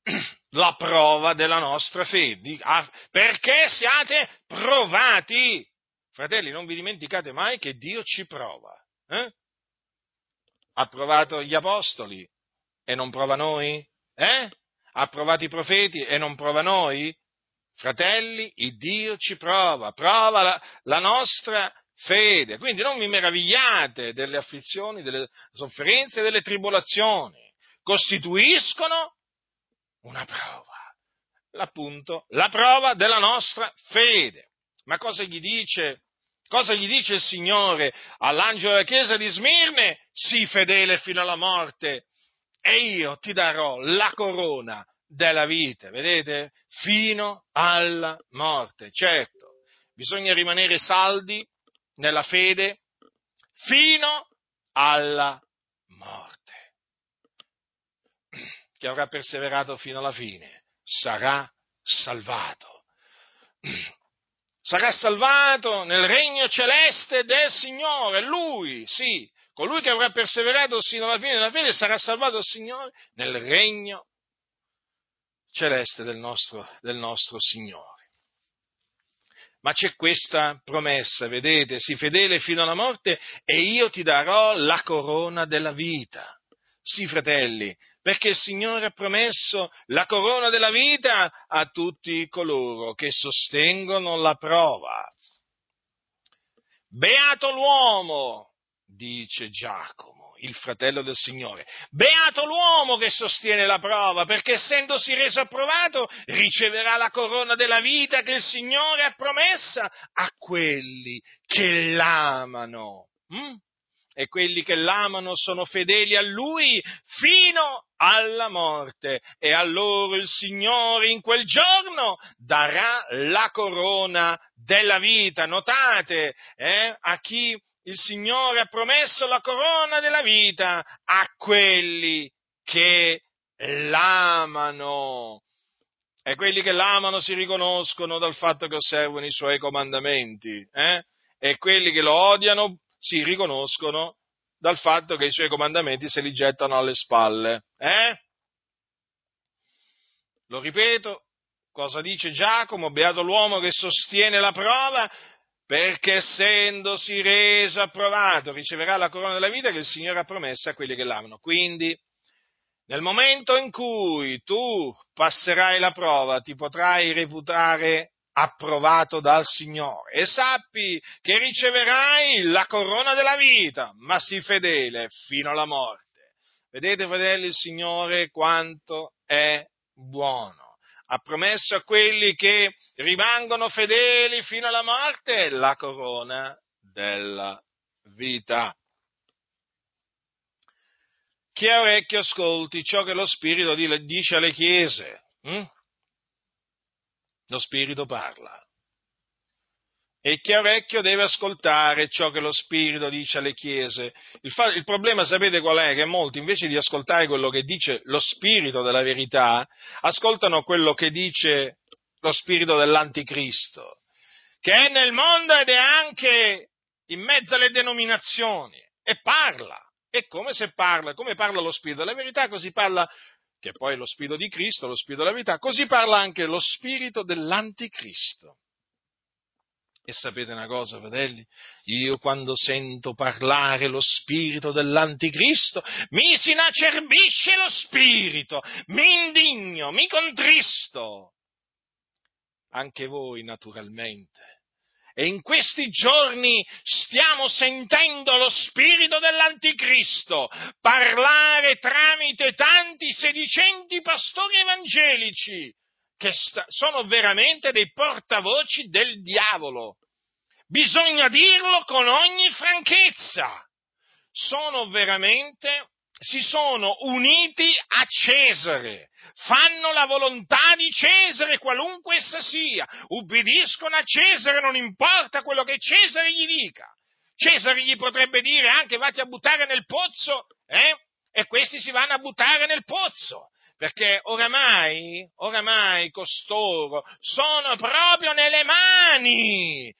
la prova della nostra fede, perché siate provati. Fratelli, non vi dimenticate mai che Dio ci prova. Eh? Ha provato gli apostoli e non prova noi? Eh? Ha provato i profeti e non prova noi? Fratelli, il Dio ci prova, prova la, la nostra fede. Quindi non vi meravigliate delle afflizioni, delle sofferenze, delle tribolazioni. Costituiscono una prova, appunto, la prova della nostra fede. Ma cosa gli dice? Cosa gli dice il Signore all'angelo della chiesa di Smirne? Sii fedele fino alla morte e io ti darò la corona della vita, vedete? Fino alla morte. Certo, bisogna rimanere saldi nella fede fino alla morte chi avrà perseverato fino alla fine sarà salvato. Sarà salvato nel regno celeste del Signore, lui, sì, colui che avrà perseverato fino alla fine della fede sarà salvato dal Signore nel regno celeste del nostro, del nostro Signore. Ma c'è questa promessa, vedete, sii fedele fino alla morte e io ti darò la corona della vita. Sì, fratelli, perché il Signore ha promesso la corona della vita a tutti coloro che sostengono la prova. Beato l'uomo, dice Giacomo, il fratello del Signore, beato l'uomo che sostiene la prova, perché essendosi reso approvato riceverà la corona della vita che il Signore ha promessa a quelli che l'amano. Mm? e quelli che l'amano sono fedeli a lui fino alla morte e a loro il Signore in quel giorno darà la corona della vita. Notate eh, a chi il Signore ha promesso la corona della vita a quelli che l'amano. E quelli che l'amano si riconoscono dal fatto che osservano i suoi comandamenti. Eh? E quelli che lo odiano si riconoscono dal fatto che i suoi comandamenti se li gettano alle spalle. Eh? Lo ripeto, cosa dice Giacomo? Beato l'uomo che sostiene la prova, perché essendosi reso approvato riceverà la corona della vita che il Signore ha promesso a quelli che l'amano. Quindi, nel momento in cui tu passerai la prova, ti potrai reputare approvato dal Signore e sappi che riceverai la corona della vita, ma sii fedele fino alla morte. Vedete, fratelli, il Signore quanto è buono. Ha promesso a quelli che rimangono fedeli fino alla morte la corona della vita. Chi ha orecchio ascolti ciò che lo Spirito dice alle chiese. Hm? Lo Spirito parla. E chi ha orecchio deve ascoltare ciò che lo Spirito dice alle chiese. Il, fa- il, problema, sapete qual è? Che molti, invece di ascoltare quello che dice lo Spirito della verità, ascoltano quello che dice lo Spirito dell'Anticristo, che è nel mondo ed è anche in mezzo alle denominazioni, e parla. E come se parla, come parla lo Spirito della verità, così parla che poi è lo Spirito di Cristo, lo Spirito della verità, così parla anche lo Spirito dell'Anticristo. E sapete una cosa, fratelli? Io quando sento parlare lo spirito dell'anticristo, mi si inacerbisce lo spirito, mi indigno, mi contristo. Anche voi, naturalmente. E in questi giorni stiamo sentendo lo spirito dell'anticristo parlare tramite tanti sedicenti pastori evangelici che sta- sono veramente dei portavoci del diavolo. Bisogna dirlo con ogni franchezza. Sono veramente si sono uniti a Cesare, fanno la volontà di Cesare, qualunque essa sia, ubbidiscono a Cesare, non importa quello che Cesare gli dica. Cesare gli potrebbe dire anche vatti a buttare nel pozzo, eh? E questi si vanno a buttare nel pozzo, perché oramai, oramai costoro sono proprio nelle mani,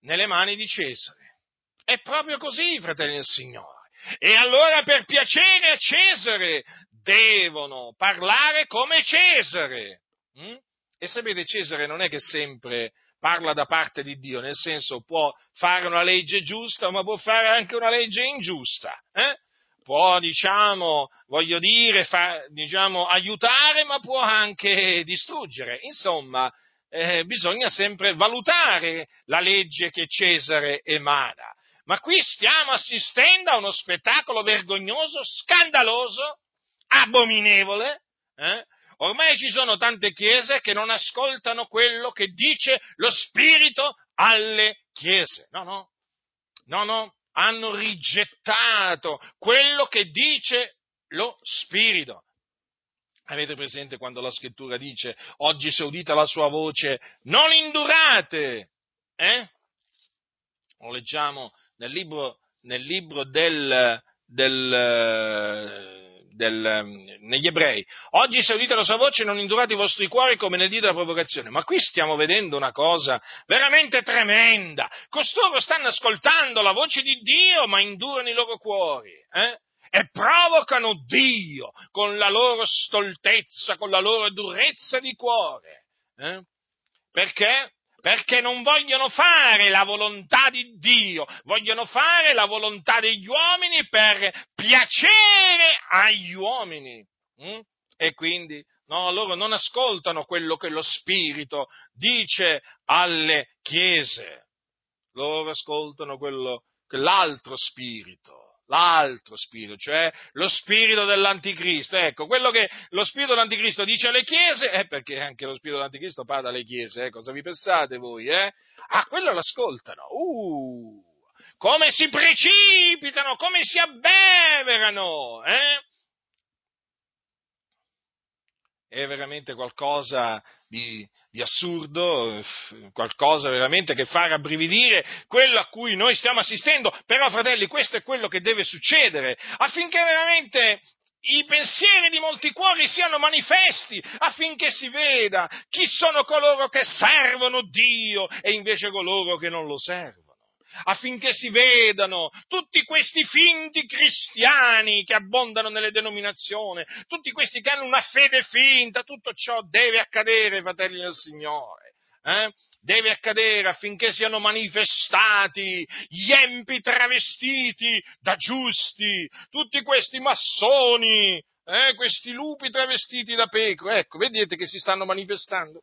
nelle mani di Cesare. È proprio così, fratelli del Signore. E allora per piacere a Cesare devono parlare come Cesare. Mm? E sapete, Cesare non è che sempre parla da parte di Dio, nel senso può fare una legge giusta, ma può fare anche una legge ingiusta. Eh? può, diciamo, voglio dire, fa, diciamo, aiutare, ma può anche distruggere. Insomma, eh, bisogna sempre valutare la legge che Cesare emana. Ma qui stiamo assistendo a uno spettacolo vergognoso, scandaloso, abominevole. Eh? Ormai ci sono tante chiese che non ascoltano quello che dice lo Spirito alle chiese. No, no, no, no, hanno rigettato quello che dice lo Spirito. Avete presente quando la scrittura dice oggi se udite la sua voce non indurate? Eh? Lo leggiamo nel libro, nel libro del, del del, ehm, negli ebrei. Oggi se udite la sua voce non indurate i vostri cuori come nel dì della provocazione. Ma qui stiamo vedendo una cosa veramente tremenda. Costoro stanno ascoltando la voce di Dio, ma indurano i loro cuori. Eh? E provocano Dio con la loro stoltezza, con la loro durezza di cuore. Eh? Perché? Perché non vogliono fare la volontà di Dio, vogliono fare la volontà degli uomini per piacere agli uomini. Mm? E quindi no, loro non ascoltano quello che lo Spirito dice alle chiese, loro ascoltano quello che l'altro Spirito l'altro spirito, cioè lo spirito dell'anticristo. Ecco, quello che lo spirito dell'anticristo dice alle chiese, eh, perché anche lo spirito dell'anticristo parla alle chiese, eh, cosa vi pensate voi? Eh? Ah, quello l'ascoltano. Uh, come si precipitano, come si abbeverano, eh? È veramente qualcosa di, di, assurdo, qualcosa veramente che fa rabbrividire quello a cui noi stiamo assistendo. Però, fratelli, questo è quello che deve succedere affinché veramente i pensieri di molti cuori siano manifesti, affinché si veda chi sono coloro che servono Dio e invece coloro che non lo servono affinché si vedano tutti questi finti cristiani che abbondano nelle denominazioni, tutti questi che hanno una fede finta, tutto ciò deve accadere, fratelli del Signore. Eh? Deve accadere affinché siano manifestati gli empi travestiti da giusti, tutti questi massoni, eh? questi lupi travestiti da pecore, ecco, vedete che si stanno manifestando.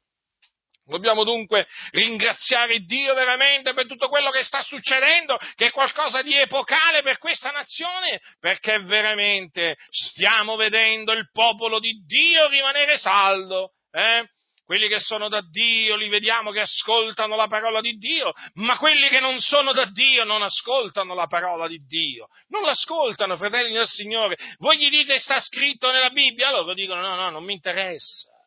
Dobbiamo dunque ringraziare Dio veramente per tutto quello che sta succedendo, che è qualcosa di epocale per questa nazione, perché veramente stiamo vedendo il popolo di Dio rimanere saldo. Eh? Quelli che sono da Dio li vediamo che ascoltano la parola di Dio, ma quelli che non sono da Dio non ascoltano la parola di Dio. Non l'ascoltano, fratelli del Signore. Voi gli dite sta scritto nella Bibbia, loro dicono no, no, non mi interessa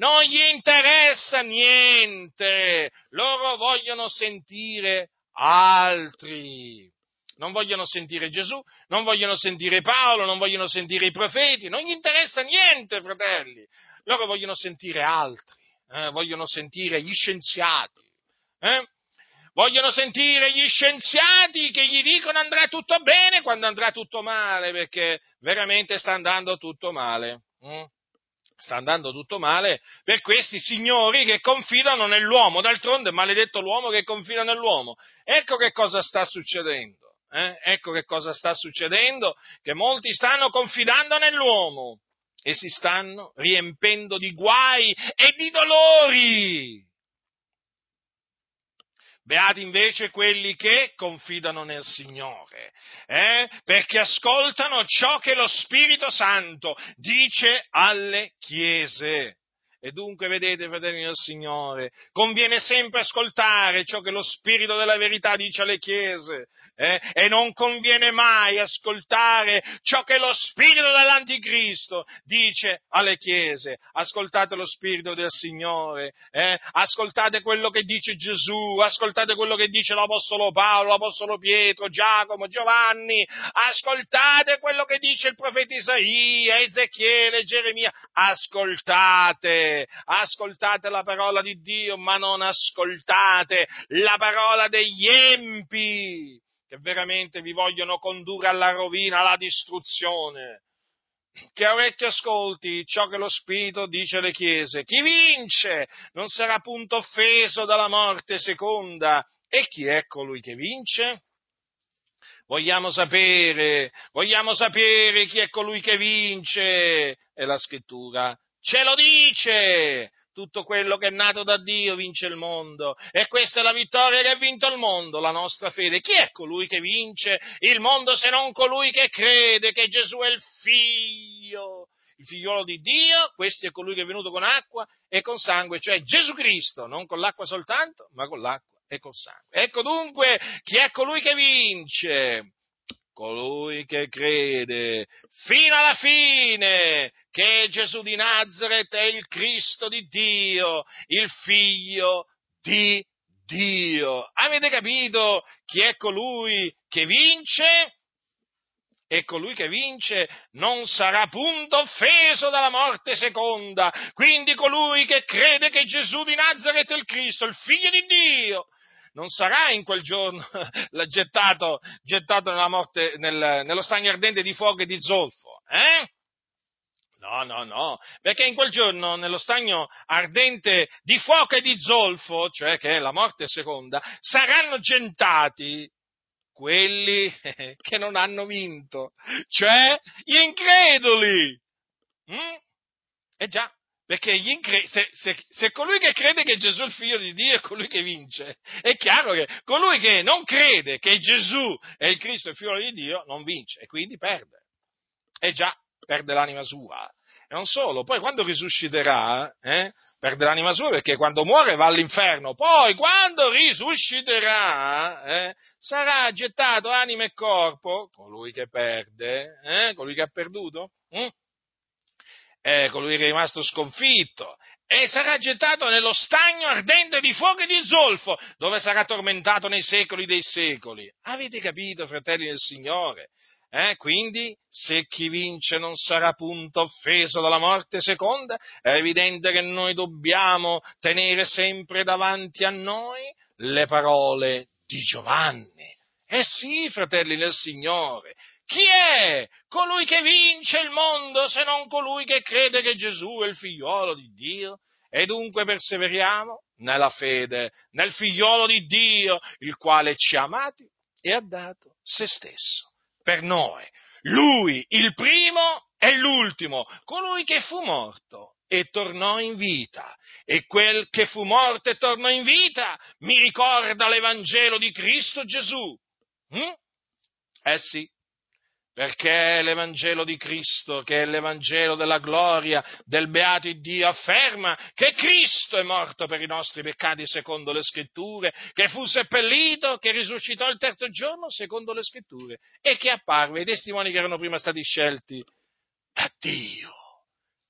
non gli interessa niente, loro vogliono sentire altri. Non vogliono sentire Gesù, non vogliono sentire Paolo, non vogliono sentire i profeti, non gli interessa niente, fratelli. Loro vogliono sentire altri, eh? vogliono sentire gli scienziati. Eh? Vogliono sentire gli scienziati che gli dicono andrà tutto bene quando andrà tutto male, perché veramente sta andando tutto male. Mm? Sta andando tutto male per questi signori che confidano nell'uomo. D'altronde maledetto l'uomo che confida nell'uomo. Ecco che cosa sta succedendo. Eh? Ecco che cosa sta succedendo, che molti stanno confidando nell'uomo e si stanno riempendo di guai e di dolori. Beati invece quelli che confidano nel Signore, eh? perché ascoltano ciò che lo Spirito Santo dice alle chiese. E dunque, vedete, fratelli del Signore, conviene sempre ascoltare ciò che lo Spirito della verità dice alle chiese, eh? e non conviene mai ascoltare ciò che lo Spirito dell'Anticristo dice alle chiese. Ascoltate lo Spirito del Signore, eh? ascoltate quello che dice Gesù, ascoltate quello che dice l'Apostolo Paolo, l'Apostolo Pietro, Giacomo, Giovanni, ascoltate quello che dice il profeta Isaia, Ezechiele, Geremia, ascoltate ascoltate, la parola di Dio, ma non ascoltate la parola degli empi, che veramente vi vogliono condurre alla rovina, alla distruzione. Che orecchio ascolti ciò che lo Spirito dice alle chiese. Chi vince non sarà punto offeso dalla morte seconda. E chi è colui che vince? Vogliamo sapere, vogliamo sapere chi è colui che vince. E la scrittura ce lo dice! Tutto quello che è nato da Dio vince il mondo e questa è la vittoria che ha vinto il mondo, la nostra fede. Chi è colui che vince il mondo se non colui che crede che Gesù è il figlio, il figliolo di Dio? Questo è colui che è venuto con acqua e con sangue, cioè Gesù Cristo, non con l'acqua soltanto, ma con l'acqua e col sangue. Ecco dunque chi è colui che vince colui che crede fino alla fine che Gesù di Nazareth è il Cristo di Dio, il figlio di Dio. Avete capito chi è colui che vince? E colui che vince non sarà punto offeso dalla morte seconda. Quindi colui che crede che Gesù di Nazareth è il Cristo, il figlio di Dio, non sarà in quel giorno gettato, gettato nella morte, nel, nello stagno ardente di fuoco e di zolfo. Eh? No, no, no, perché in quel giorno nello stagno ardente di fuoco e di zolfo, cioè che è la morte seconda, saranno gentati quelli che non hanno vinto, cioè gli increduli. Mm? Eh già, perché incre- se, se, se, colui che crede che Gesù è il figlio di Dio è colui che vince, è chiaro che colui che non crede che Gesù è il Cristo, il figlio di Dio, non vince e quindi perde. E già, perde l'anima sua. E non solo, poi quando risusciterà, eh, perde l'anima sua perché quando muore va all'inferno, poi quando risusciterà eh, sarà gettato anima e corpo, colui che perde, eh, colui che ha perduto, hm? Eh, colui che è rimasto sconfitto, e sarà gettato nello stagno ardente di fuoco e di zolfo, dove sarà tormentato nei secoli dei secoli. Avete capito, fratelli del Signore? Eh, quindi, se chi vince non sarà punto offeso dalla morte seconda, è evidente che noi dobbiamo tenere sempre davanti a noi le parole di Giovanni. Eh sì, fratelli del Signore, chi è colui che vince il mondo se non colui che crede che Gesù è il figliuolo di Dio? E dunque perseveriamo nella fede, nel figliuolo di Dio, il quale ci ha amati e ha dato se stesso per noi. Lui, il primo e l'ultimo, colui che fu morto e tornò in vita. E quel che fu morto e tornò in vita mi ricorda l'Evangelo di Cristo Gesù. Hm? Eh sì, perché l'Evangelo di Cristo, che è l'Evangelo della gloria del beato Dio, afferma che Cristo è morto per i nostri peccati secondo le scritture, che fu seppellito, che risuscitò il terzo giorno secondo le scritture e che apparve ai testimoni che erano prima stati scelti da Dio.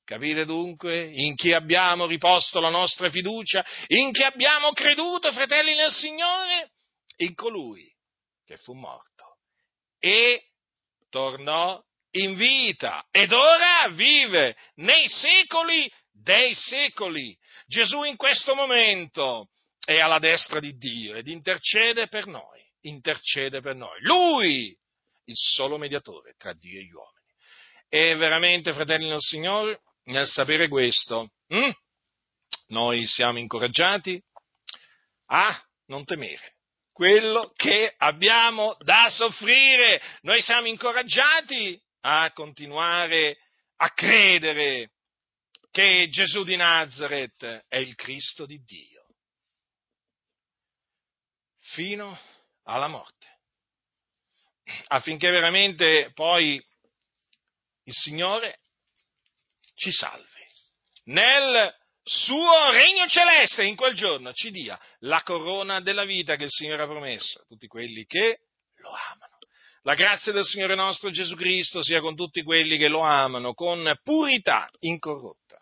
Capite dunque in chi abbiamo riposto la nostra fiducia, in chi abbiamo creduto, fratelli nel Signore? In colui che fu morto e tornò in vita ed ora vive nei secoli dei secoli. Gesù in questo momento è alla destra di Dio ed intercede per noi, intercede per noi. Lui, il solo mediatore tra Dio e gli uomini. E veramente, fratelli del Signore, nel sapere questo, hm? noi siamo incoraggiati a non temere, quello che abbiamo da soffrire. Noi siamo incoraggiati a continuare a credere che Gesù di Nazareth è il Cristo di Dio, fino alla morte, affinché veramente poi il Signore ci salvi nel suo regno celeste in quel giorno ci dia la corona della vita che il Signore ha promesso a tutti quelli che lo amano. La grazia del Signore nostro Gesù Cristo sia con tutti quelli che lo amano con purità incorrotta.